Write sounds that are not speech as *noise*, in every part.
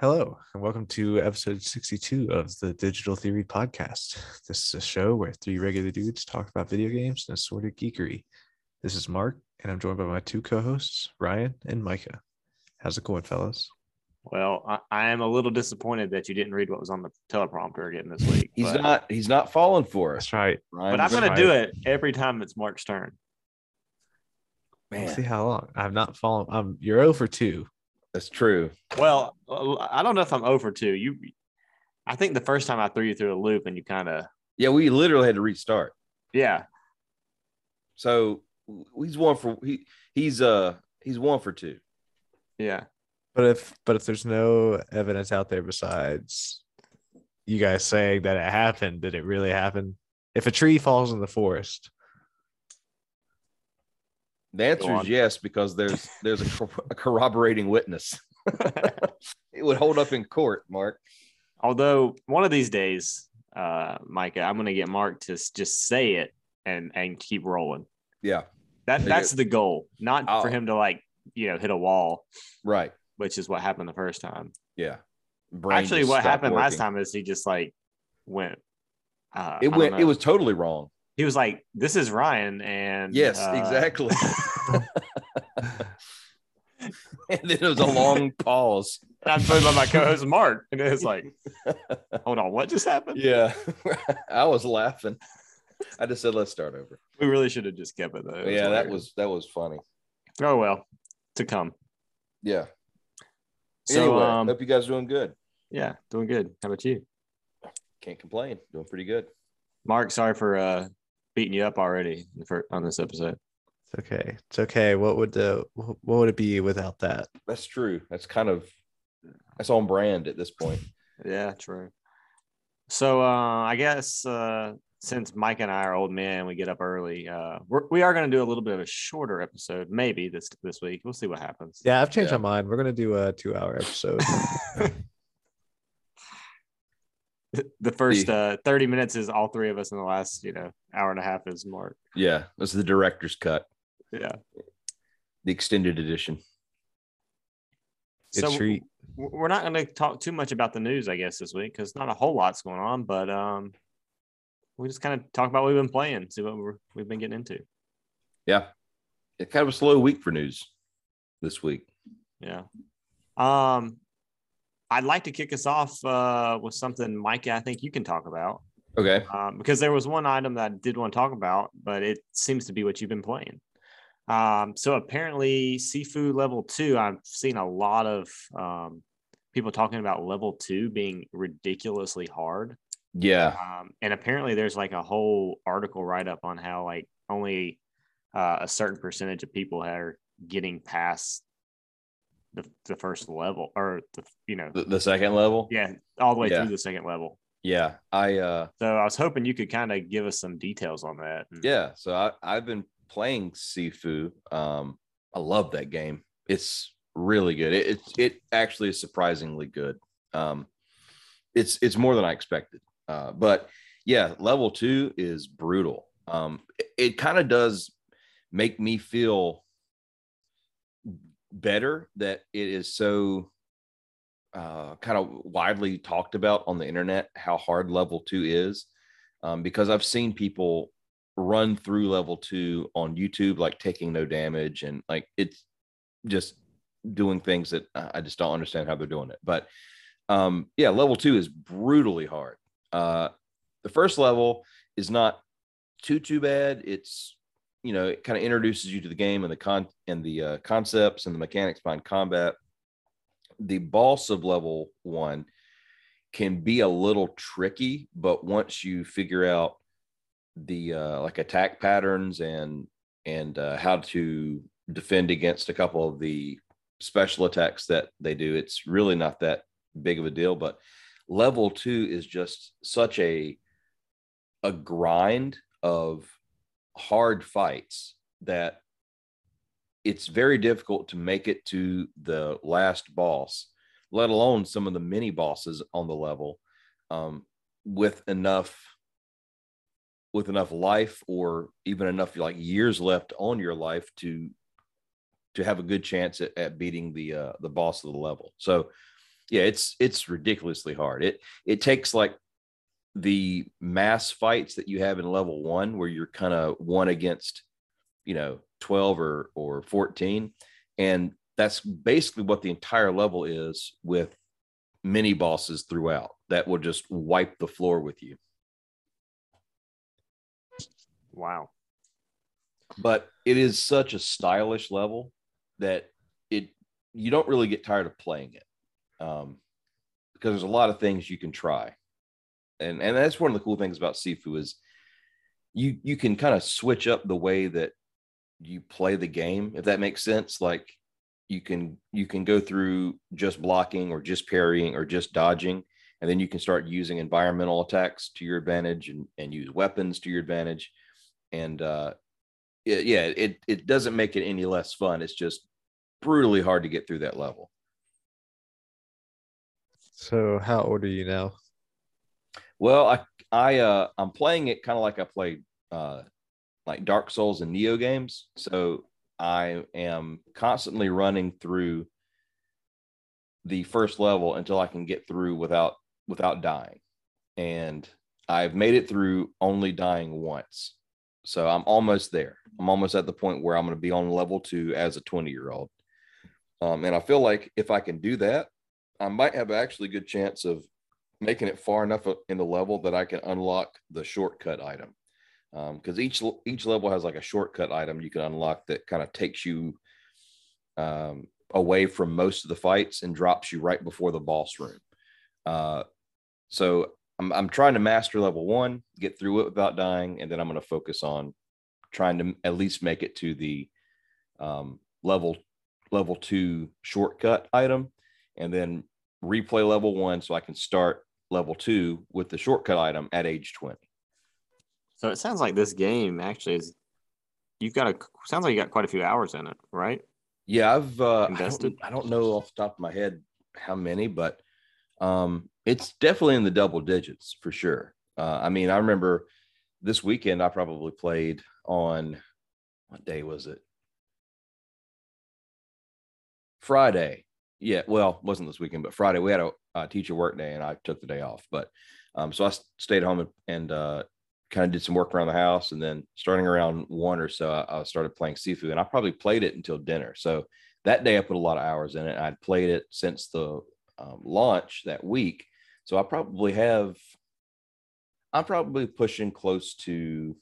Hello, and welcome to episode 62 of the Digital Theory Podcast. *laughs* This is a show where three regular dudes talk about video games and assorted geekery. This is Mark, and I'm joined by my two co hosts, Ryan and Micah. How's it going, fellas? Well, I, I am a little disappointed that you didn't read what was on the teleprompter again this *laughs* week. He's but, not. He's not falling for us. That's right. Ryan. but I'm going to right. do it every time it's Mark's turn. We'll Man, see how long. I've not fallen. Um, you're 0 for 2. That's true. Well, I don't know if I'm over two. You, I think the first time I threw you through a loop and you kind of, Yeah, we literally had to restart. yeah, So he's one for he. He's uh he's one for two. yeah. But if but if there's no evidence out there besides you guys saying that it happened, did it really happen? If a tree falls in the forest, The answer is yes because there's there's a, *laughs* a corroborating witness. *laughs* it would hold up in court, Mark. Although one of these days, uh, Micah, I'm going to get Mark to just say it and and keep rolling. Yeah, That that's the goal, not I'll- for him to like you know hit a wall, right. which is what happened the first time. Yeah. Brain Actually, what happened last time is he just like went. Uh, It went. It was totally wrong. He was like, "This is Ryan," and Yes, uh, exactly. *laughs* *laughs* and then it was a long pause. And I'm joined by my co-host Mark, and it's like, "Hold on, what just happened?" Yeah, *laughs* I was laughing. I just said, "Let's start over." We really should have just kept it though. It yeah, that was that was funny. Oh well, to come. Yeah. So, anyway, um, hope you guys are doing good. yeah, doing good. How about you, Can't complain. Doing pretty good. Mark? Sorry for uh, beating you up already for, on this episode. it's okay. It's okay. What would the what would it be without that? That's true. That's kind of that's on brand at this point. Yeah, true. So uh, I guess uh, since Mike and I are old men, we get up early. Uh, we're, we are going to do a little bit of a shorter episode, maybe this this week. We'll see what happens. Yeah, I've changed Yeah. my mind. We're gonna do a two hour episode. *laughs* the first uh, 30 minutes is all three of us, and the last you know hour and a half is Mark. Yeah, this is the director's cut, Yeah. the extended edition. So treat. we're not going to talk too much about the news, I guess, this week because not a whole lot's going on. But um, we just kind of talk about what we've been playing, see what we're, we've been getting into. Yeah, it's kind of a slow week for news this week. Yeah. Um, I'd like to kick us off uh, with something, Micah. I think you can talk about Okay. um, because there was one item that I did want to talk about, but it seems to be what you've been playing. Um, so apparently, Sifu level two. I've seen a lot of um, people talking about level two being ridiculously hard. Yeah. Um, and apparently, there's like a whole article write up on how like only uh, a certain percentage of people are getting past the, the first level or the you know The, the second level. yeah all the way Yeah. through the second level. Yeah. I uh So I was hoping you could kind of give us some details on that. Yeah. So I I've been playing Sifu. Um, I love that game. It's really good. It it, it actually is surprisingly good. Um, it's it's more than I expected. Uh, but yeah, level two is brutal. Um, it, it kind of does make me feel better that it is so uh, kind of widely talked about on the internet how hard level two is um, because I've seen people run through level two on YouTube, like taking no damage and like it's just doing things that I just don't understand how they're doing it. But um, yeah, level two is brutally hard. Uh, the first level is not too too bad. It's you know it kind of introduces you to the game and the con and the uh, concepts and the mechanics behind combat. The boss of level one can be a little tricky, but once you figure out the uh, like attack patterns and and uh, how to defend against a couple of the special attacks that they do, it's really not that big of a deal. But level two is just such a a grind of hard fights that it's very difficult to make it to the last boss, let alone some of the mini bosses on the level, um, with enough with enough life or even enough like years left on your life to to have a good chance at, at beating the uh, the boss of the level. So Yeah, it's it's ridiculously hard. It it takes like the mass fights that you have in level one, where you're kind of one against, you know, 12 or or 14. And that's basically what the entire level is with mini bosses throughout that will just wipe the floor with you. Wow. But it is such a stylish level that it you don't really get tired of playing it. Um, because there's a lot of things you can try. And and that's one of the cool things about Sifu is you you can kind of switch up the way that you play the game, if that makes sense. Like you can you can go through just blocking or just parrying or just dodging and then you can start using environmental attacks to your advantage and, and use weapons to your advantage and uh it, yeah it it doesn't make it any less fun it's just brutally hard to get through that level So how old are you now? Well i i uh i'm playing it kind of like i played uh like dark souls and Nioh games. So i am constantly running through the first level until i can get through without without dying. And i've made it through only dying once. So i'm almost there. I'm almost at the point where i'm going to be on level two as a 20 year old um, and i feel like if i can do that i might have actually good chance of making it far enough in the level that i can unlock the shortcut item. Because each each level has like a shortcut item you can unlock that kind of takes you um, away from most of the fights and drops you right before the boss room. Uh, so I'm, I'm trying to master level one, get through it without dying, and then I'm going to focus on trying to at least make it to the um, level level two shortcut item, and then replay level one so I can start level two with the shortcut item at age 20. So it sounds like this game actually is. You've got a sounds like you got quite a few hours in it, right? Yeah, I've uh, I Invested? don't, I don't know off the top of my head how many, but um, it's definitely in the double digits for sure. Uh, I mean, I remember this weekend I probably played on what day was it? Friday. Yeah, well, wasn't this weekend, but Friday we had a, a teacher work day and I took the day off. But um, so I stayed home and, and uh, kind of did some work around the house. And then starting around one or so, I, I started playing Sifu and I probably played it until dinner. So that day I put a lot of hours in it. I'd played it since the um, launch that week. So I probably have, I'm probably pushing close to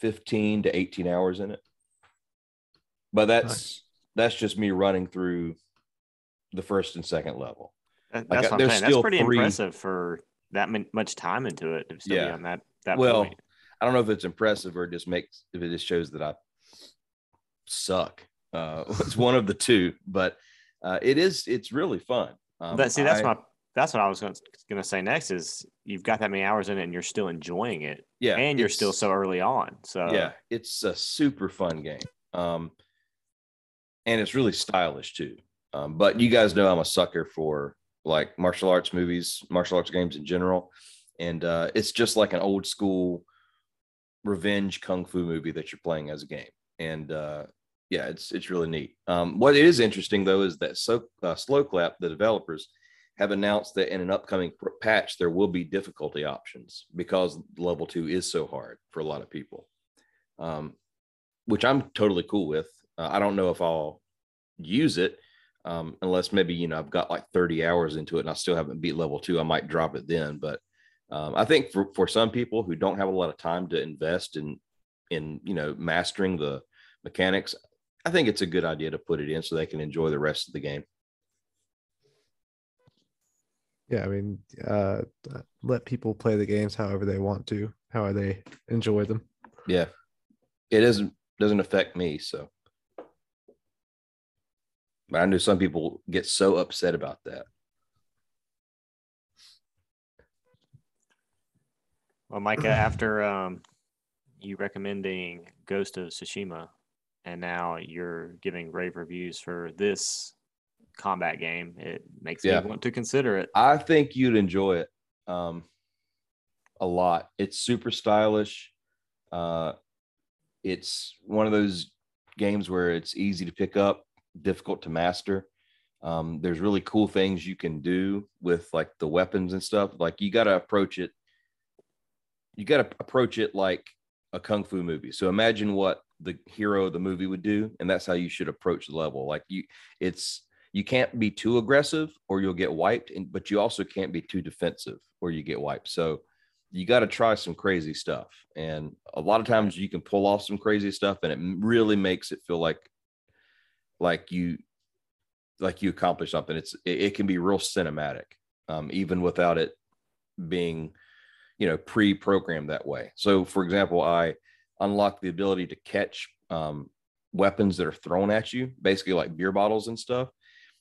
15 to 18 hours in it. But that's Nice. that's just me running through the first and second level. That- That's uh, what I'm saying. That's pretty three- impressive for that much time into it. To still be Yeah. on that that Well, point. I don't know if it's impressive or just makes if it just shows that I suck. Uh, *laughs* it's one of the two, but uh, it is it's really fun. Um, that see, that's I- my that's what I was going to say next. Is you've got that many hours in it and you're still enjoying it, yeah, and you're still so early on. So yeah, it's a super fun game. Um, and it's really stylish too. Um, but you guys know I'm a sucker for like martial arts movies, martial arts games in general. And uh, it's just like an old school revenge kung fu movie that you're playing as a game. And uh, yeah, it's it's really neat. Um, what is interesting though is that so uh, Sloclap, the developers, have announced that in an upcoming patch there will be difficulty options because level two is so hard for a lot of people, um, which I'm totally cool with. Uh, I don't know if I'll use it um, unless maybe you know I've got like 30 hours into it and I still haven't beat level two. I might drop it then, but um, I think for for some people who don't have a lot of time to invest in in you know mastering the mechanics, I think it's a good idea to put it in so they can enjoy the rest of the game. Yeah, I mean, uh, let people play the games however they want to, how they enjoy them. Yeah, it doesn't doesn't affect me. So, but I know some people get so upset about that. Well, Micah, *clears throat* after um, you recommending Ghost of Tsushima, and now you're giving rave reviews for this combat game, it makes Yeah. me want to consider it. I think you'd enjoy it um, a lot. It's super stylish. Uh, it's one of those games where it's easy to pick up, difficult to master. Um, there's really cool things you can do with like the weapons and stuff. Like you got to approach it. You got to approach it like a kung fu movie. So imagine what the hero of the movie would do, and that's how you should approach the level. Like you, it's you can't be too aggressive or you'll get wiped, and but you also can't be too defensive or you get wiped. So you got to try some crazy stuff, and a lot of times you can pull off some crazy stuff, and it really makes it feel like like you like you accomplish something. It's it, it can be real cinematic, um, even without it being you know pre-programmed that way. So, for example, I unlock the ability to catch um, weapons that are thrown at you, basically like beer bottles and stuff.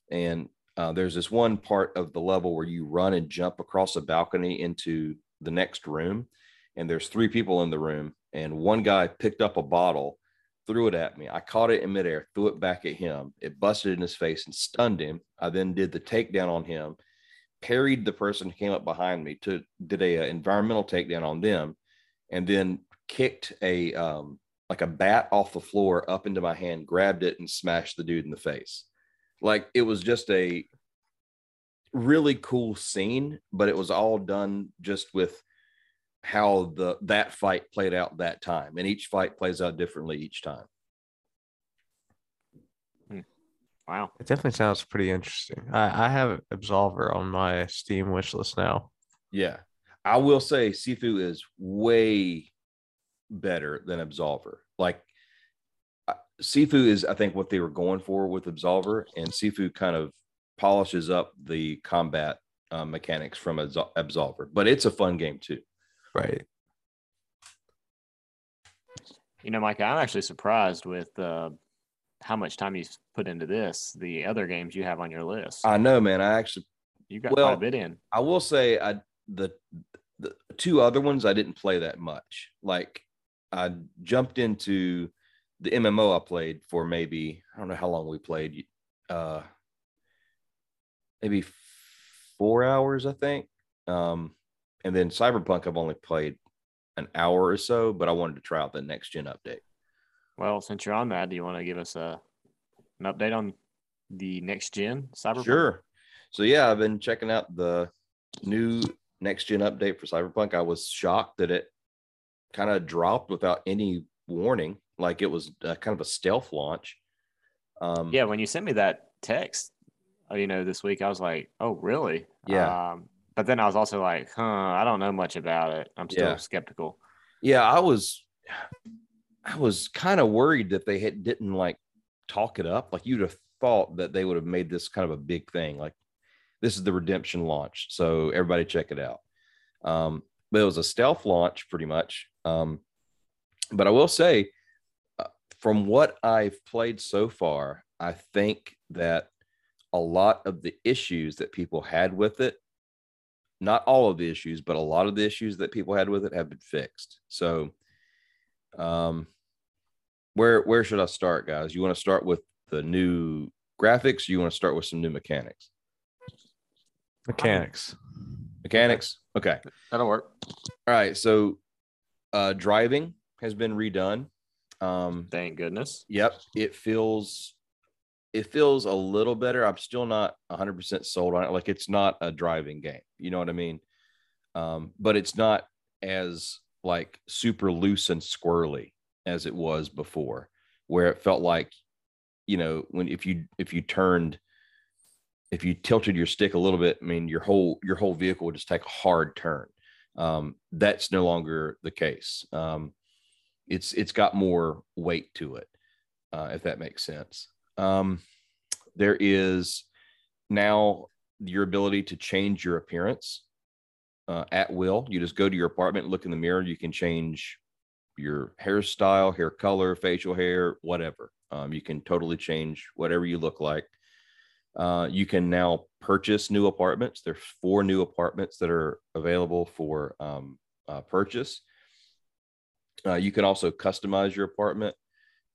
And uh, there's this one part of the level where you run and jump across a balcony into the next room, and there's three people in the room, and one guy picked up a bottle threw it at me. I caught it in midair, threw it back at him. It busted in his face and stunned him. I then did the takedown on him, parried the person who came up behind me, to did a, a environmental takedown on them, and then kicked a um, like a bat off the floor up into my hand, grabbed it, and smashed the dude in the face. Like it was just a really cool scene, but it was all done just with how the that fight played out that time and each fight plays out differently each time. Hmm. wow. It definitely sounds pretty interesting. I i have absolver on my steam wish list now. Yeah. I will say sifu is way better than absolver. Like sifu is i think what they were going for with absolver and sifu kind of polishes up the combat uh, mechanics from absolver but it's a fun game too Right. You know, Mike, I'm actually surprised with uh, how much time you've put into this. The other games you have on your list. I know, man. I actually you got well, quite a bit in. I will say, I the the two other ones I didn't play that much. Like I jumped into the MMO I played for maybe I don't know how long we played. Uh, maybe four hours, I think. Um, and then Cyberpunk, I've only played an hour or so, but I wanted to try out the next gen update. Well, since you're on that, do you want to give us a an update on the next gen Cyberpunk? Sure. So yeah, I've been checking out the new next gen update for Cyberpunk. I was shocked that it kind of dropped without any warning, like it was kind of a stealth launch. Um, yeah, when you sent me that text, uh, you know, this week, I was like, "Oh, really?" Yeah. Um, but then I was also like, huh, I don't know much about it. I'm still yeah. skeptical. Yeah, I was I was kind of worried that they had, didn't like talk it up. Like you'd have thought that they would have made this kind of a big thing. Like this is the redemption launch. So everybody check it out. Um, but it was a stealth launch pretty much. Um, but I will say, uh, from what I've played so far, I think that a lot of the issues that people had with it not all of the issues, but a lot of the issues that people had with it have been fixed. So, um, where where should I start, guys? You want to start with the new graphics? you want to start with some new mechanics? Mechanics. Mechanics. Okay, that'll work. All right. So, uh, driving has been redone. Um, Thank goodness. Yep, it feels it feels a little better. I'm still not 100% sold on it. Like it's not a driving game. You know what I mean? Um, but it's not as like super loose and squirrely as it was before, where it felt like, you know, when if you if you turned, if you tilted your stick a little bit, I mean, your whole your whole vehicle would just take a hard turn. Um, that's no longer the case. Um, it's it's got more weight to it, uh, if that makes sense. Um, there is now your ability to change your appearance uh, at will. You just go to your apartment, look in the mirror. You can change your hairstyle, hair color, facial hair, whatever. Um, you can totally change whatever you look like. Uh, you can now purchase new apartments. There's four new apartments that are available for um, uh, purchase. Uh, you can also customize your apartment.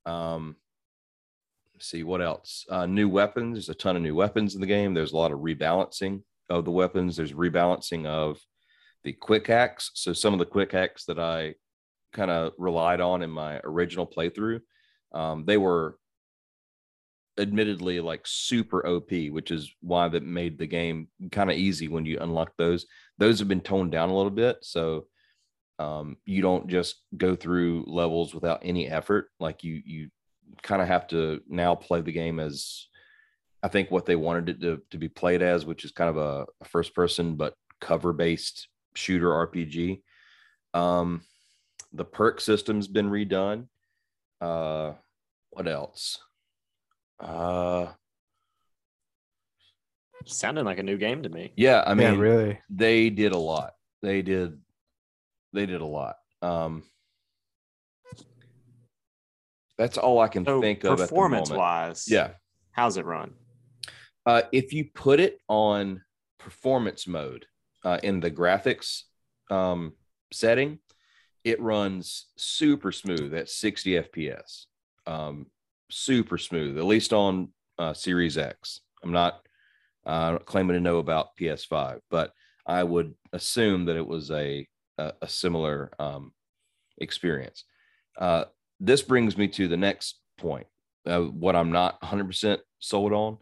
Um, see what else. Uh, new weapons. There's a ton of new weapons in the game. There's a lot of rebalancing of the weapons. There's rebalancing of the quick hacks. So some of the quick hacks that I kind of relied on in my original playthrough, um, they were admittedly like super OP, which is why that made the game kind of easy when you unlock those. Those have been toned down a little bit, so um, you don't just go through levels without any effort. Like you you kind of have to now play the game as I think what they wanted it to, to be played as, which is kind of a, a first person but cover based shooter RPG. Um, the perk system's been redone. Uh, what else? Uh, Sounded like a new game to me. yeah, I mean, yeah, really. they did a lot. They did, they did a lot. Um, that's all I can So think of Performance wise, Yeah, how's it run? Uh, if you put it on performance mode uh, in the graphics um, setting, it runs super smooth at 60 FPS. Um, super smooth, at least on uh, Series X. I'm not uh, claiming to know about PS5, but I would assume that it was a a, a similar um, experience. Uh, this brings me to the next point. Uh, what I'm not 100% sold on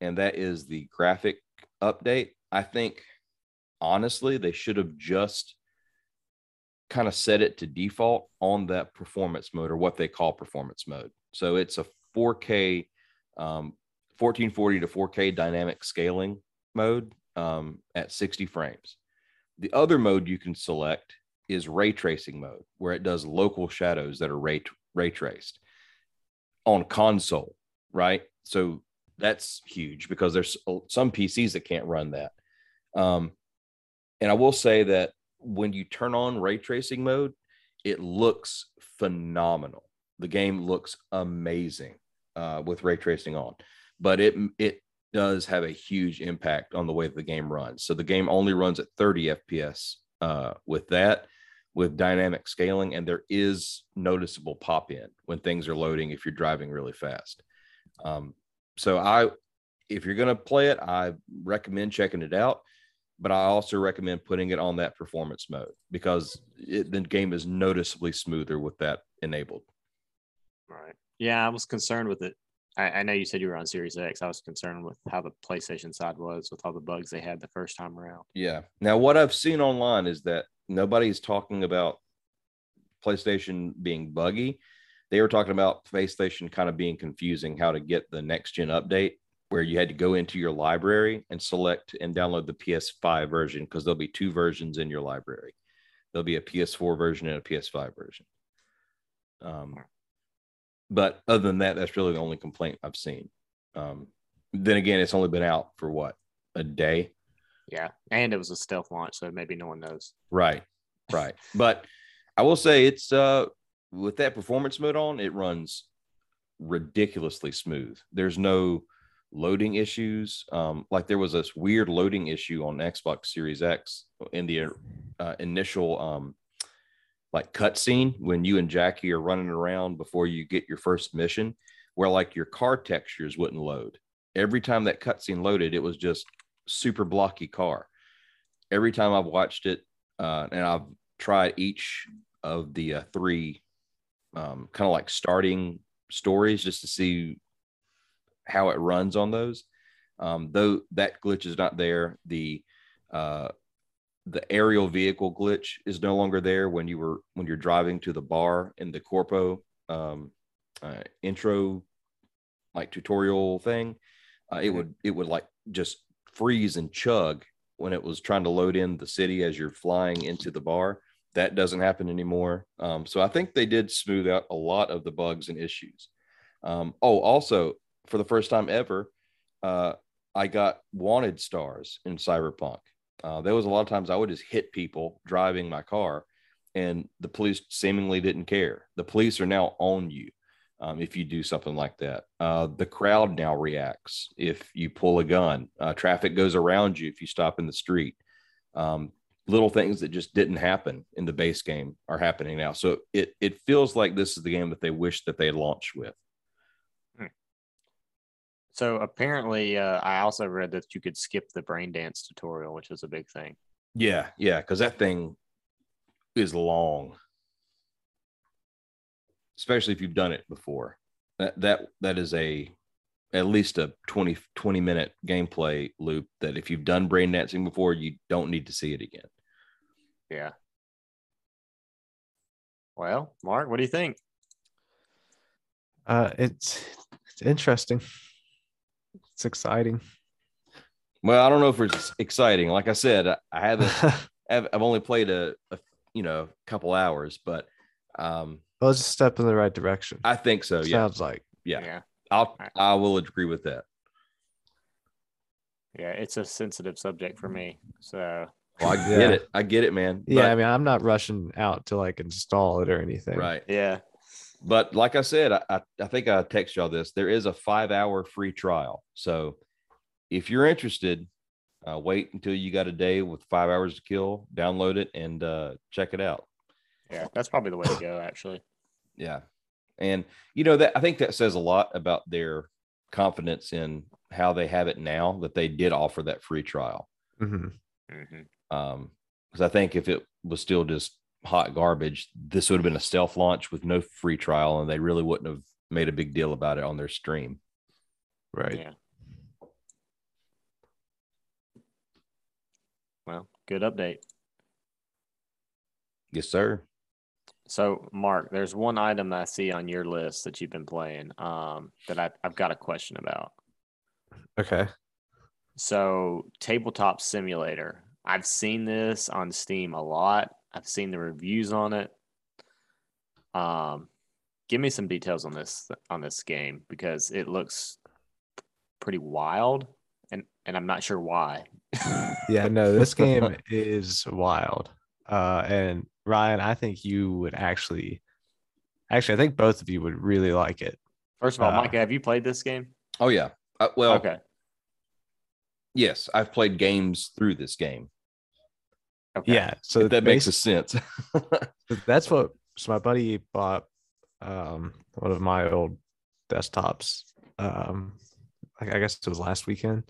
and that is the graphic update. I think honestly, they should have just kind of set it to default on that performance mode or what they call performance mode. So it's a 4K, um, 1440 to 4K dynamic scaling mode um, at 60 frames. The other mode you can select is ray tracing mode, where it does local shadows that are ray, ray traced on console, right? So that's huge because there's some PCs that can't run that. Um, and I will say that when you turn on ray tracing mode, it looks phenomenal. The game looks amazing uh, with ray tracing on, but it it does have a huge impact on the way the game runs. So the game only runs at 30 FPS uh, with that, with dynamic scaling, and there is noticeable pop in when things are loading if you're driving really fast. Um, so I, if you're gonna play it, I recommend checking it out. But I also recommend putting it on that performance mode because it, the game is noticeably smoother with that enabled. Right. Yeah, I was concerned with it. I, I know you said you were on Series X. I was concerned with how the PlayStation side was with all the bugs they had the first time around. Yeah. Now, what I've seen online is that nobody's talking about PlayStation being buggy. They were talking about PlayStation kind of being confusing how to get the next gen update, where you had to go into your library and select and download the PS5 version because there'll be two versions in your library. There'll be a PS4 version and a PS5 version. Um, but other than that, that's really the only complaint I've seen. Um, then again, it's only been out for what a day. Yeah, and it was a stealth launch, so maybe no one knows. Right, right. but I will say it's uh with that performance mode on, it runs ridiculously smooth. There's no loading issues. Um, like there was this weird loading issue on Xbox Series X in the uh, initial um like cutscene when you and Jackie are running around before you get your first mission, where like your car textures wouldn't load. Every time that cutscene loaded, it was just super blocky car. Every time I've watched it, uh, and I've tried each of the uh, three um, kind of like starting stories just to see how it runs on those. Um, though that glitch is not there, the uh, the aerial vehicle glitch is no longer there when you were when you're driving to the bar in the corpo um, uh, intro like tutorial thing. Uh, it would it would like just freeze and chug when it was trying to load in the city as you're flying into the bar. That doesn't happen anymore. Um, so I think they did smooth out a lot of the bugs and issues. Um, oh, also for the first time ever, uh, I got wanted stars in Cyberpunk. Uh, there was a lot of times I would just hit people driving my car, and the police seemingly didn't care. The police are now on you um, if you do something like that. Uh, the crowd now reacts if you pull a gun. Uh, traffic goes around you if you stop in the street. Um, little things that just didn't happen in the base game are happening now. So it it feels like this is the game that they wish that they launched with. So apparently, uh, I also read that you could skip the brain dance tutorial, which is a big thing. Yeah, yeah, because that thing is long, especially if you've done it before. That that that is a at least a 20, 20 minute gameplay loop that if you've done brain dancing before, you don't need to see it again. Yeah. Well, Mark, what do you think? Uh, it's it's interesting. It's exciting. Well, I don't know if it's exciting. Like I said, I I haven't. *laughs* I've, I've only played a, a you know couple hours, but um, well, it's a step in the right direction. I think so. Yeah, Sounds like. yeah. Yeah. I'll Right. I will agree with that. Yeah, it's a sensitive subject for me. So Well, I Yeah. get it. I get it, man. Yeah, I mean, I'm not rushing out to like install it or anything. right. yeah. But like I said, I, I, I think I text y'all this. There is a five hour free trial. So if you're interested, uh, wait until you got a day with five hours to kill, download it and uh, check it out. Yeah. That's probably the way to go, actually. Yeah. And you know that I think that says a lot about their confidence in how they have it now that they did offer that free trial. hmm hmm Um, because I think if it was still just hot garbage, this would have been a stealth launch with no free trial, and they really wouldn't have made a big deal about it on their stream. Right. Yeah. Well, good update. Yes, sir. So, Mark, there's one item I see on your list that you've been playing um, that I, I've got a question about. Okay. So, Tabletop Simulator. I've seen this on Steam a lot. I've seen the reviews on it. Um, give me some details on this on this game because it looks pretty wild, and and I'm not sure why. Yeah, no, this *laughs* game is wild. Uh, and Ryan, I think you would actually, actually, I think both of you would really like it. First of all, Uh, Micah, have you played this game? Oh yeah. Uh, well, okay. yes, I've played games through this game. Okay. Yeah. So if that makes a sense. *laughs* that's what. So my buddy bought um one of my old desktops. Um, I I guess it was last weekend.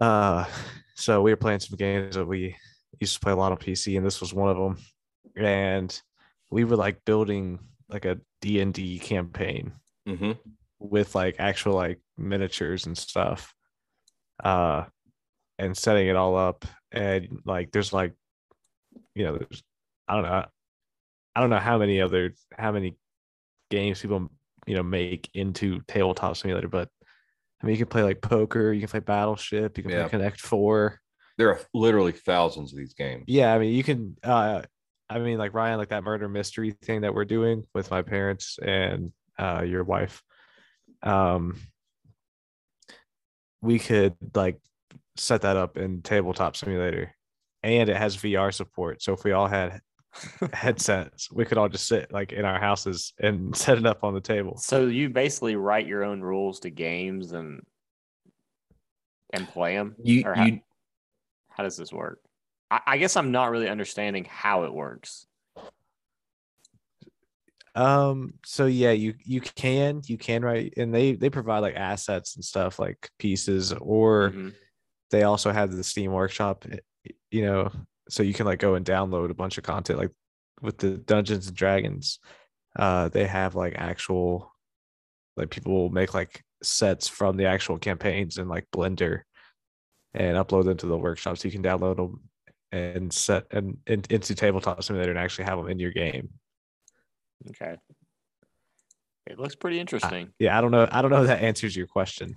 Uh, so we were playing some games that we used to play a lot on PC, and this was one of them. And we were like building like a D and D campaign hmm with like actual like miniatures and stuff uh and setting it all up and like there's like you know there's i don't know i don't know how many other how many games people you know make into tabletop simulator but i mean you can play like poker you can play battleship you can Yeah. play connect four There are literally thousands of these games. yeah i mean you can uh i mean like ryan like that murder mystery thing that we're doing with my parents and uh your wife um we could like set that up in tabletop simulator and it has vr support so if we all had *laughs* headsets we could all just sit like in our houses and *laughs* set it up on the table So you basically write your own rules to games and and play them. You Or how- you How does this work? I, I guess I'm not really understanding how it works. Um. So yeah, you you can you can write, and they they provide like assets and stuff like pieces, or Mhm. they also have the Steam Workshop. eh, You know, so you can like go and download a bunch of content, like with the Dungeons and Dragons. Uh, they have like actual, like people make like sets from the actual campaigns in like Blender, and upload them to the workshop, so you can download them and set and, and into tabletop simulator and actually have them in your game. Okay. It looks pretty interesting. Yeah, I don't know. I don't know if that answers your question.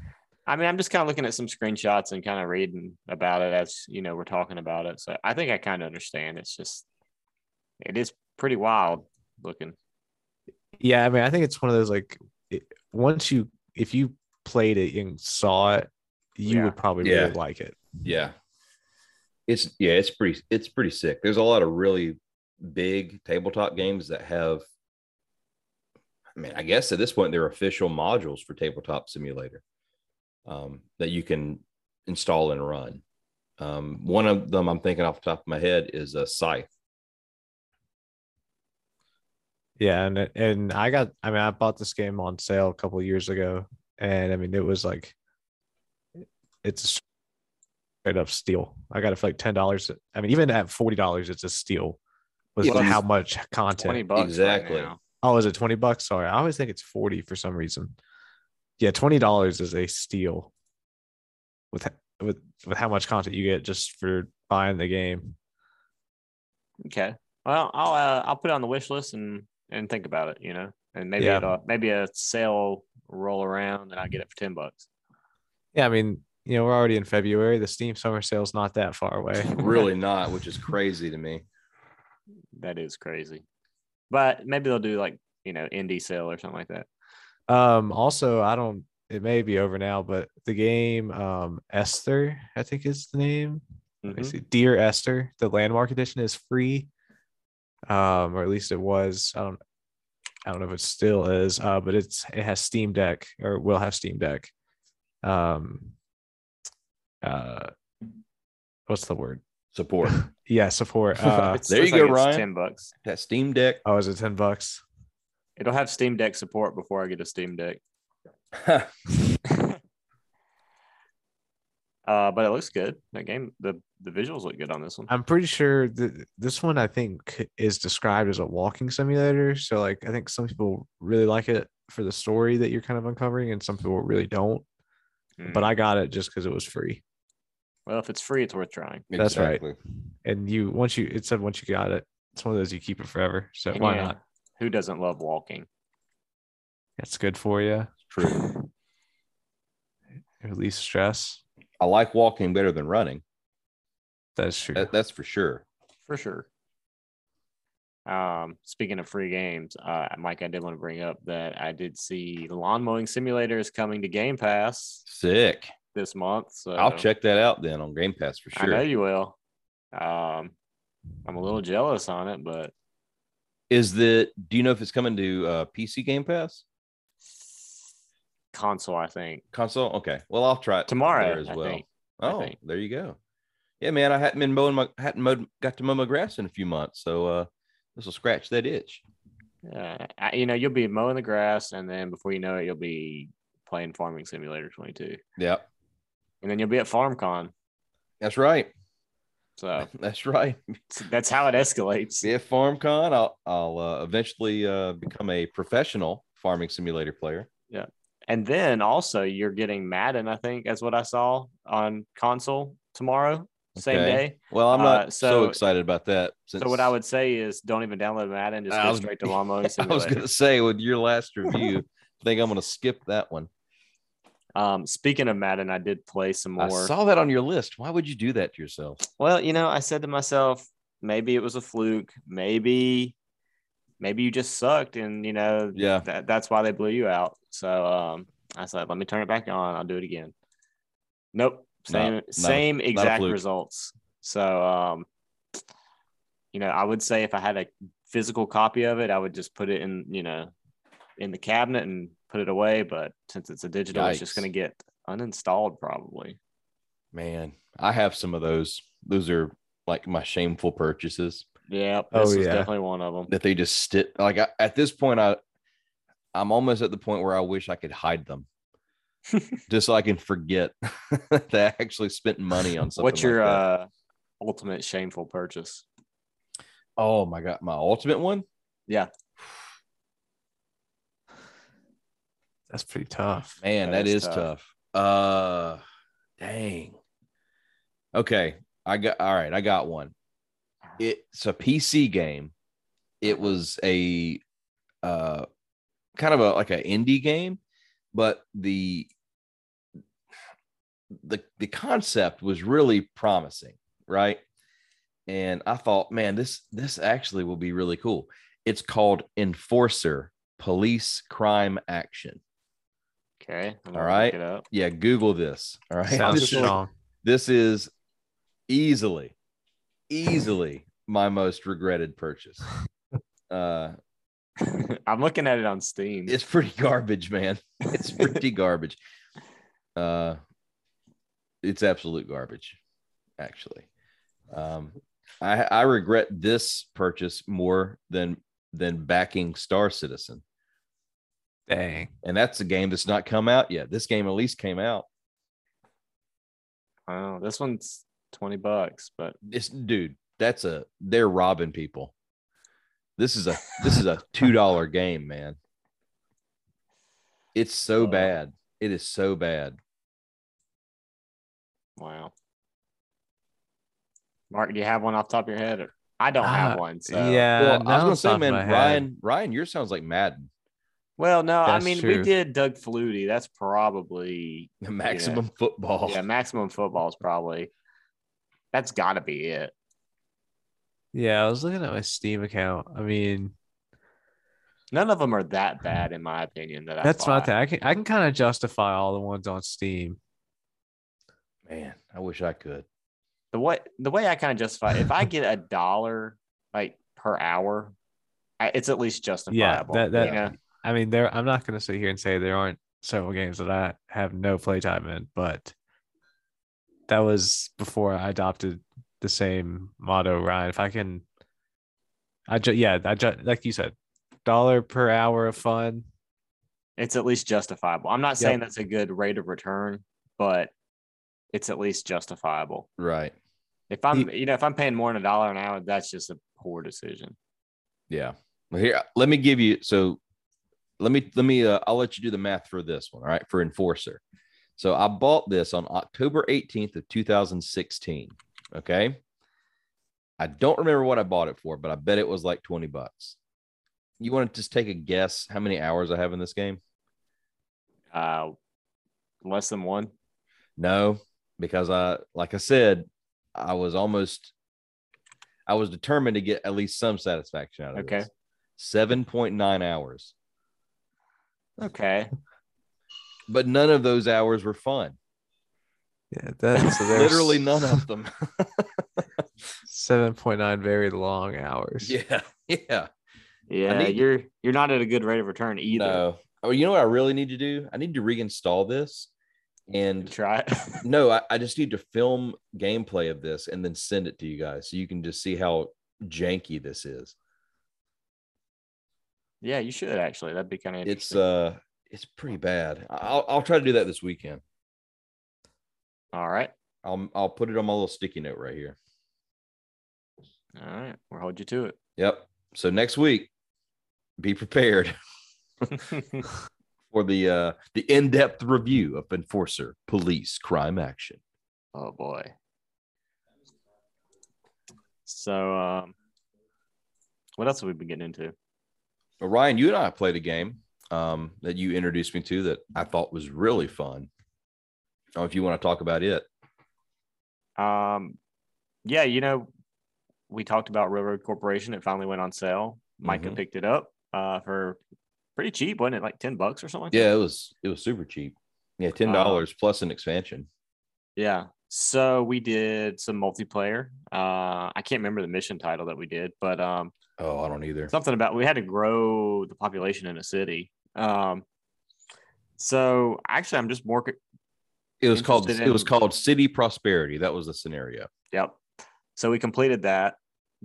I mean, I'm just kind of looking at some screenshots and kind of reading about it as you know we're talking about it. So I think I kind of understand. It's just it is pretty wild looking. Yeah, I mean, I think it's one of those like it, once you if you played it and saw it, you Yeah. would probably Yeah. really like it. yeah. It's yeah, it's pretty it's pretty sick. There's a lot of really big tabletop games that have I mean, I guess at this point they're official modules for tabletop simulator um, that you can install and run. Um, one of them I'm thinking off the top of my head is a Scythe. Yeah, and and I got I mean, I bought this game on sale a couple of years ago, and I mean, it was like it's a straight up steal. I got it for like ten dollars. I mean, even at forty dollars, it's a steal. With Yeah, how much content? Twenty bucks Exactly. Right. Oh, is it twenty bucks? Sorry, I always think it's forty for some reason. Yeah, twenty dollars is a steal. With with with how much content you get just for buying the game. Okay. Well, I'll uh, I'll put it on the wish list and and think about it. You know, and maybe Yeah. it'll, maybe a sale roll around and I get it for ten bucks. Yeah, I mean, you know, we're already in February. The Steam summer sale's not that far away. *laughs* really *laughs* not, which is crazy to me. That is crazy. But maybe they'll do like you know indie sale or something like that. Um, also, I don't it may be over now, but the game um Esther, I think is the name. Let me Mhm. see. Dear Esther, the landmark edition is free. Um, or at least it was. I don't I don't know if it still is, uh, but it's it has Steam Deck or will have Steam Deck. Um uh what's the word? Support *laughs* Yeah, support. *laughs* Uh It's- there looks you go, like it's Ryan. Ten bucks. that Steam Deck. oh, is it 10 bucks? It'll have Steam Deck support before I get a Steam Deck. *laughs* Uh, but it looks good. That game, the the visuals look good on this one. I'm pretty sure that this one I think is described as a walking simulator. So like I think some people really like it for the story that you're kind of uncovering, and some people really don't. But Mm. I got it just because it was free. Well, if it's free, it's worth trying. That's right. And you once you it said once you got it, it's one of those you keep it forever. So And why yeah, not? Who doesn't love walking? It's good for you. True. Release stress. I like walking better than running. That's true. That, that's for sure. For sure. Um, speaking of free games, uh, Mike, I did want to bring up that I did see Lawn Mowing Simulator is coming to Game Pass Sick. This month. So I'll check that out then on Game Pass for sure. I know you will. Um, I'm a little jealous on it, but Is the do you know if it's coming to uh, PC Game Pass console, I think. console? Okay, well I'll try it Tomorrow, as I well. think. Oh, there you go. Yeah, man, I hadn't been mowing my hadn't mowed got to mow my grass in a few months, so uh, this will scratch that itch. Yeah, I- you know, you'll be mowing the grass, and then before you know it, you'll be playing Farming Simulator 22, Yep, and then you'll be at FarmCon. that's right. So *laughs* That's right. that's how it escalates. Be at FarmCon. I'll I'll uh, eventually uh, become a professional farming simulator player. Yeah. And then also, you're getting Madden. I think that's what I saw on console tomorrow, same Okay. day. Well, I'm Uh, not so, so- excited about that. Since So what I would say is, don't even download Madden. Just go was- straight to *laughs* Lawn Mowing I was going to say with your last review, I think I'm going to skip that one. Um, speaking of Madden, I did play some more. I saw that on your list. Why would you do that to yourself? Well, you know, I said to myself, maybe it was a fluke. Maybe, maybe you just sucked, and you know, Yeah. that, that's why they blew you out. So um, I said, let me turn it back on. I'll do it again. Nope, same Not- not same not exact fluke. results. So um, you know, I would say if I had a physical copy of it, I would just put it in, you know, in the cabinet and put it away. But since it's a digital, it's just going to get uninstalled probably. Man, I have some of those. Those are like my shameful purchases Yeah, Oh, this was yeah. definitely one of them. that they just sit like I, at this point. I I'm almost at the point where I wish I could hide them, *laughs* just so I can forget *laughs* that I actually spent money on something. What's your like that. uh, ultimate shameful purchase? Oh my god, my ultimate one. Yeah, That's pretty tough. Man, That that is is tough. Uh, dang. Okay, I got all right. I got one. It's a PC game. It was a uh, kind of a like an indie game, but the the the concept was really promising, right? And I thought, man, this this actually will be really cool. It's called Enforcer Police Crime Action. Okay. I'm All gonna right. Look it up. Yeah, Google this. All right. Sounds This is- this is easily, easily my most regretted purchase. *laughs* Uh, *laughs* I'm looking at it on Steam. it's pretty garbage, man. It's pretty *laughs* garbage. Uh, it's absolute garbage, actually. Um, I I regret this purchase more than than backing Star Citizen, Dang. and that's a game that's not come out yet. This game at least came out. oh, this one's twenty bucks, but This dude, that's a they're robbing people. This is a this is a *laughs* two dollar game, man. It's so Uh, bad. It is so bad. Wow. Mark, do you have one off the top of your head? Or- I don't have Uh, one. So. yeah, well, I now was gonna say, man, my head. Ryan, Ryan, yours sounds like Madden. Well, no, I That's mean we did Doug Flutie. That's probably *laughs* the Maximum football. yeah. Maximum football is probably that's got to be it. Yeah, I was looking at my Steam account. I mean, None of them are that bad, in my opinion. That that's my bought. thing. I can I can kind of justify all the ones on Steam. Man, I wish I could. The way the way I kind of justify if I *laughs* get a dollar like per hour, I, it's at least justifiable. that- that- you know? I mean, there. I'm not going to sit here and say there aren't several games that I have no playtime in, but that was before I adopted the same motto, Ryan. If I can, I just yeah, I just like you said, dollar per hour of fun. it's at least justifiable. I'm not Yep. saying that's a good rate of return, but it's at least justifiable. Right. If I'm, you know, if I'm paying more than a dollar an hour, that's just a poor decision. Yeah. Well, here, let me give you. So, let me let me. Uh, I'll let you do the math for this one. All right, for Enforcer. So I bought this on October 18th of 2016. Okay. I don't remember what I bought it for, but I bet it was like 20 bucks. You want to just take a guess how many hours I have in this game? Uh, less than one. No, because I, like I said, I was almost, I was determined to get at least some satisfaction out of it. Okay. this. 7.9 hours, Okay. but none of those hours were fun. Yeah, that's *laughs* so Literally none of them. Seven point nine very long hours. yeah. *laughs* Yeah. Yeah, need- you're you're not at a good rate of return either. No. Oh, you know what I really need to do? I need to reinstall this. And Try it. *laughs* no, I, I just need to film gameplay of this and then send it to you guys so you can just see how janky this is. Yeah, you should actually. That'd be kind of It's uh it's pretty bad. I'll I'll try to do that this weekend. All right. I'll I'll put it on my little sticky note right here. All right. We'll hold you to it. Yep. So next week, be prepared *laughs* for the uh the in-depth review of Enforcer Police Crime Action. oh boy. So um what else have we been getting into? Ryan, you and I played a game um that you introduced me to that I thought was really fun. I if you want to talk about it. Um yeah, you know, we talked about Railroad Corporation. It finally went on sale. Micah Mhm. picked it up uh for pretty cheap, wasn't it? Like 10 bucks or something like Yeah, that? it was it was super cheap. Yeah, ten dollars plus an expansion. Yeah. So we did some multiplayer. Uh I can't remember the mission title that we did, but um Oh, I don't either. something about we had to grow the population in a city. Um so actually I'm just more It was called interested it was called City Prosperity. That was the scenario. yep. So we completed that,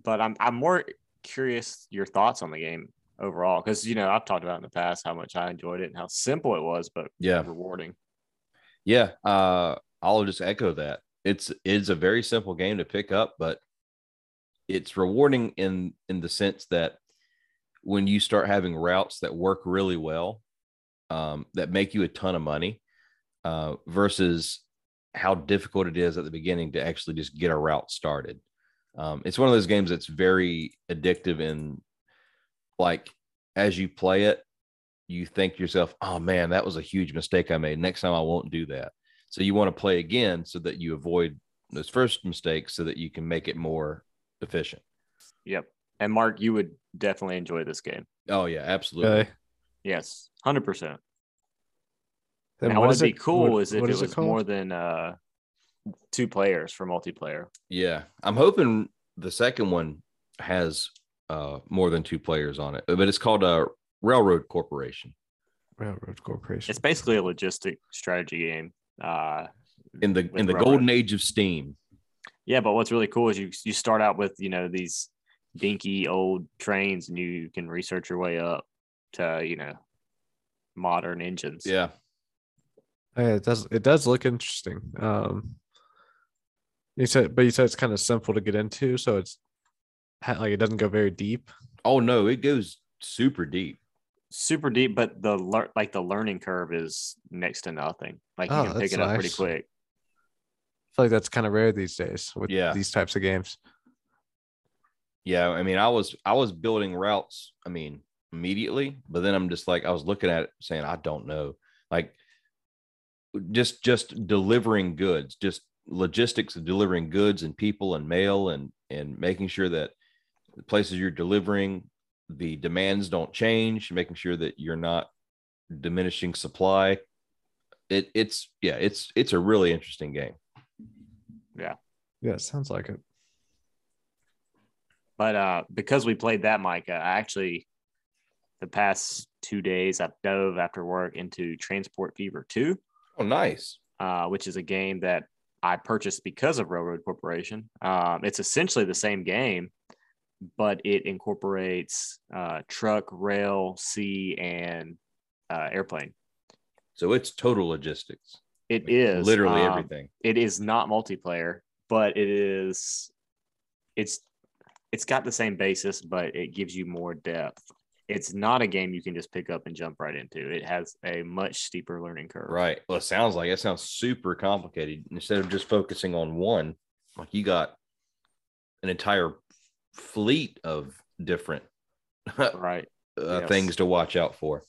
but I'm I'm more curious your thoughts on the game overall because you know I've talked about in the past how much I enjoyed it and how simple it was, but Yeah. rewarding. Yeah, uh, I'll just echo that. It's it's a very simple game to pick up, but it's rewarding in in the sense that when you start having routes that work really well, um, that make you a ton of money, uh, versus how difficult it is at the beginning to actually just get a route started. Um, it's one of those games that's very addictive and like as you play it, you think to yourself, oh man, that was a huge mistake I made. Next time I won't do that. So you want to play again so that you avoid those first mistakes so that you can make it more efficient. Yep. And Mark, you would definitely enjoy this game. Oh yeah, absolutely. Really? Yes, hundred percent. Then Now, what what is would be cool what- is if what it is was called? more than uh, two players for multiplayer. Yeah. I'm hoping the second one has uh more than two players on it, but it's called a Railroad Corporation. Railroad Corporation. It's basically a logistic strategy game. Uh, In the in the Railroad. golden age of Steam. Yeah, but what's really cool is you you start out with you know these dinky old trains, and you can research your way up to you know modern engines. Yeah. Oh, yeah, it does. It does look interesting. Um, you said, but you said it's kind of simple to get into, so it's like it doesn't go very deep. Oh no, it goes super deep. super deep, but the lear- like the learning curve is next to nothing. Like you Oh, can pick that's it up pretty quick. I feel like that's kind of rare these days with Yeah. these types of games. Yeah, I mean, I was I was building routes. I mean, immediately, but then I'm just like I was looking at it, saying I don't know, like just just delivering goods, just logistics of delivering goods and people and mail and and making sure that the places you're delivering the demands don't change, making sure that you're not diminishing supply. It it's yeah, it's it's a really interesting game. Yeah, Yeah, it sounds like it. But uh, because we played that, Micah, I actually the past two days I've dove after work into Transport Fever 2, Oh, nice. uh, which is a game that I purchased because of Railroad Corporation. Um, it's essentially the same game, but it incorporates uh, truck, rail, sea, and uh, airplane. So it's total logistics. It is literally um, everything. it is not multiplayer, but it is it's it's got the same basis, but it gives you more depth. It's not a game you can just pick up and jump right into. It has a much steeper learning curve. Right. Well, it sounds like it sounds super complicated. Instead of just focusing on one, like you got an entire fleet of different *laughs* uh, Right. Yes. things to watch out for.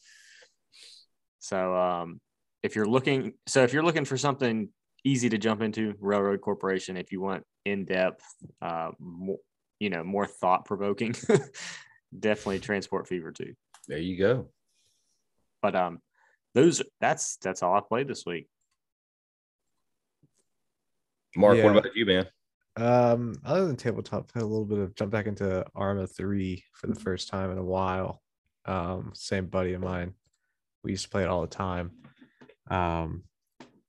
So um if you're looking so if you're looking for something easy to jump into, Railroad Corporation, if you want in-depth uh more, you know, more thought provoking, *laughs* definitely Transport Fever 2. There you go. But um those that's that's all I played this week. Mark, Yeah. what about you, man? Um, other than tabletop, had a little bit of jump back into Arma 3 for the first time in a while. Um, same buddy of mine. We used to play it all the time. Um,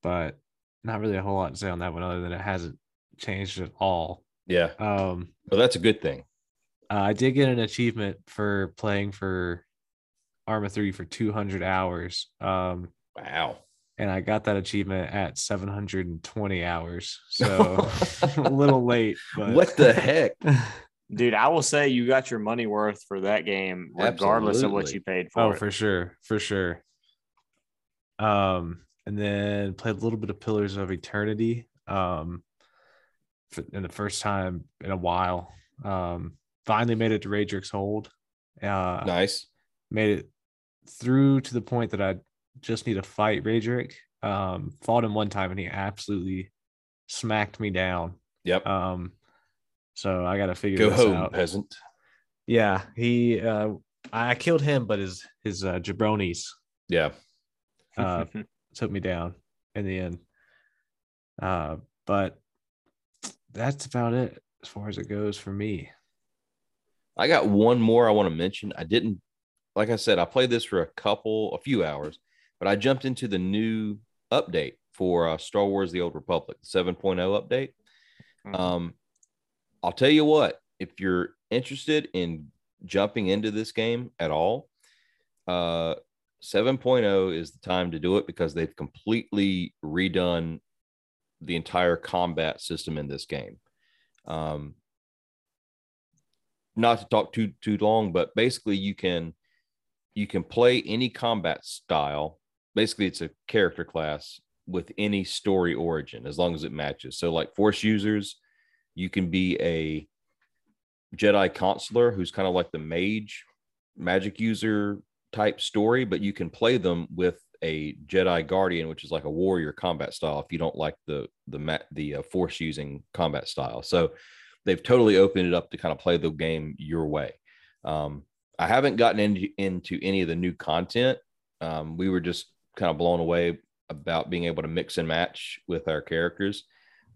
but not really a whole lot to say on that one other than it hasn't changed at all. Yeah. Um, Well, that's a good thing. uh, I did get an achievement for playing for Arma 3 for 200 hours. Um, Wow. and I got that achievement at 720 hours. *laughs* So a little late, but What the heck? *laughs* Dude, I will say you got your money worth for that game, regardless of what you paid for. oh, it. for sure, for sure. Um, and then played a little bit of Pillars of Eternity. Um, for, in the first time in a while. Um, finally made it to Raedric's Hold. Uh, Nice. made it through to the point that I just need to fight Raedric. Um, fought him one time and he absolutely smacked me down. Yep. Um, so I got to figure Go this home, out. peasant. Yeah, he. Uh, I killed him, but his his uh, jabronis Yeah. Uh, *laughs* took me down in the end. Uh, but that's about it as far as it goes for me. I got one more I want to mention. I didn't, like I said, I played this for a couple, a few hours, but I jumped into the new update for uh, Star Wars: The Old Republic, the 7.0 update. Mhm. Um, I'll tell you what, if you're interested in jumping into this game at all, uh, 7.0 is the time to do it because they've completely redone the entire combat system in this game. Um, not to talk too too long, but basically you can you can play any combat style. Basically, it's a character class with any story origin as long as it matches. So, like Force users, you can be a Jedi consular who's kind of like the mage, magic user type story, but you can play them with a Jedi Guardian, which is like a warrior combat style. If you don't like the the ma- the uh, Force using combat style, so they've totally opened it up to kind of play the game your way. Um, I haven't gotten into, into any of the new content. Um, we were just kind of blown away about being able to mix and match with our characters.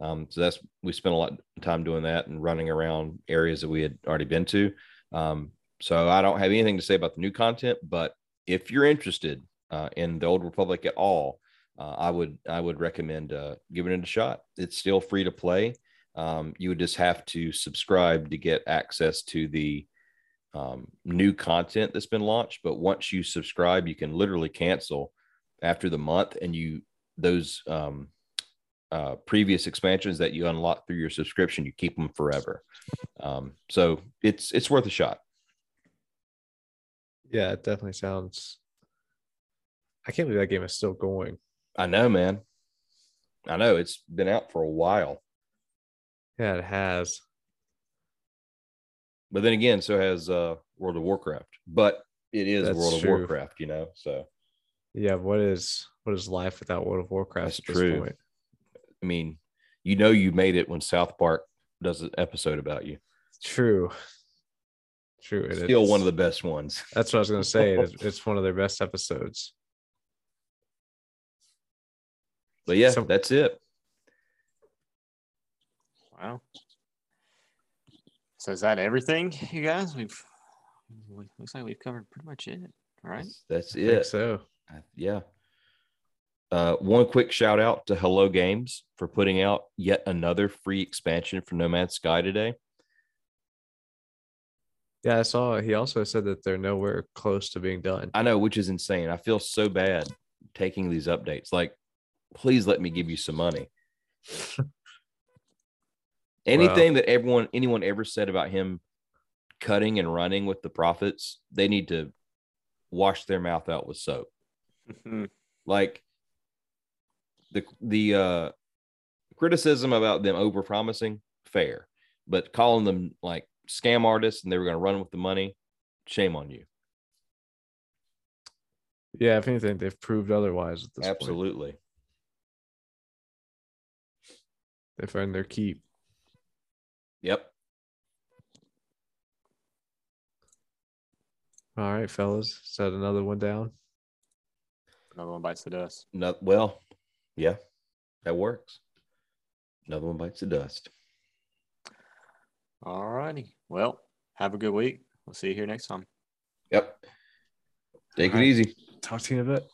Um, so that's we spent a lot of time doing that and running around areas that we had already been to. Um, so I don't have anything to say about the new content, but if you're interested uh, in the Old Republic at all, uh, I would I would recommend uh, giving it a shot. It's still free to play. Um, you would just have to subscribe to get access to the um, new content that's been launched. But once you subscribe, you can literally cancel after the month, and you those um, uh, previous expansions that you unlock through your subscription, you keep them forever. Um, so it's it's worth a shot. Yeah, it definitely sounds. I can't believe that game is still going. I know, man. I know it's been out for a while. Yeah, it has. But then again, so has uh World of Warcraft. But it is That's World of. Warcraft, you know. So Yeah, what is what is life without World of Warcraft That's true. I mean, you know you made it when South Park does an episode about you. True. True. and Still one of the best ones. *laughs* That's what I was gonna say. It's, it's one of their best episodes. But yeah, Some- that's it. Wow. So is that everything, you guys? We've we, looks like we've covered pretty much it. All right. That's I think it. so. Uh, Yeah. Uh, one quick shout out to Hello Games for putting out yet another free expansion for No Man's Sky today. Yeah, I saw. He also said that they're nowhere close to being done. I know, which is insane. I feel so bad taking these updates. Like, please let me give you some money. *laughs* Anything that everyone anyone ever said about him cutting and running with the profits, they need to wash their mouth out with soap. Like the the uh criticism about them over promising, fair. But calling them like scam artists and they were going to run with the money, shame on you. Yeah, if anything, they've proved otherwise at this point. Absolutely. They find their keep. Yep. All right, fellas. Set another one down. Another one bites the dust. No, well, yeah, that works. Another one bites the dust. All righty. Well, have a good week. We'll see you here next time. Yep. Take All it right. easy. Talk to you in a bit.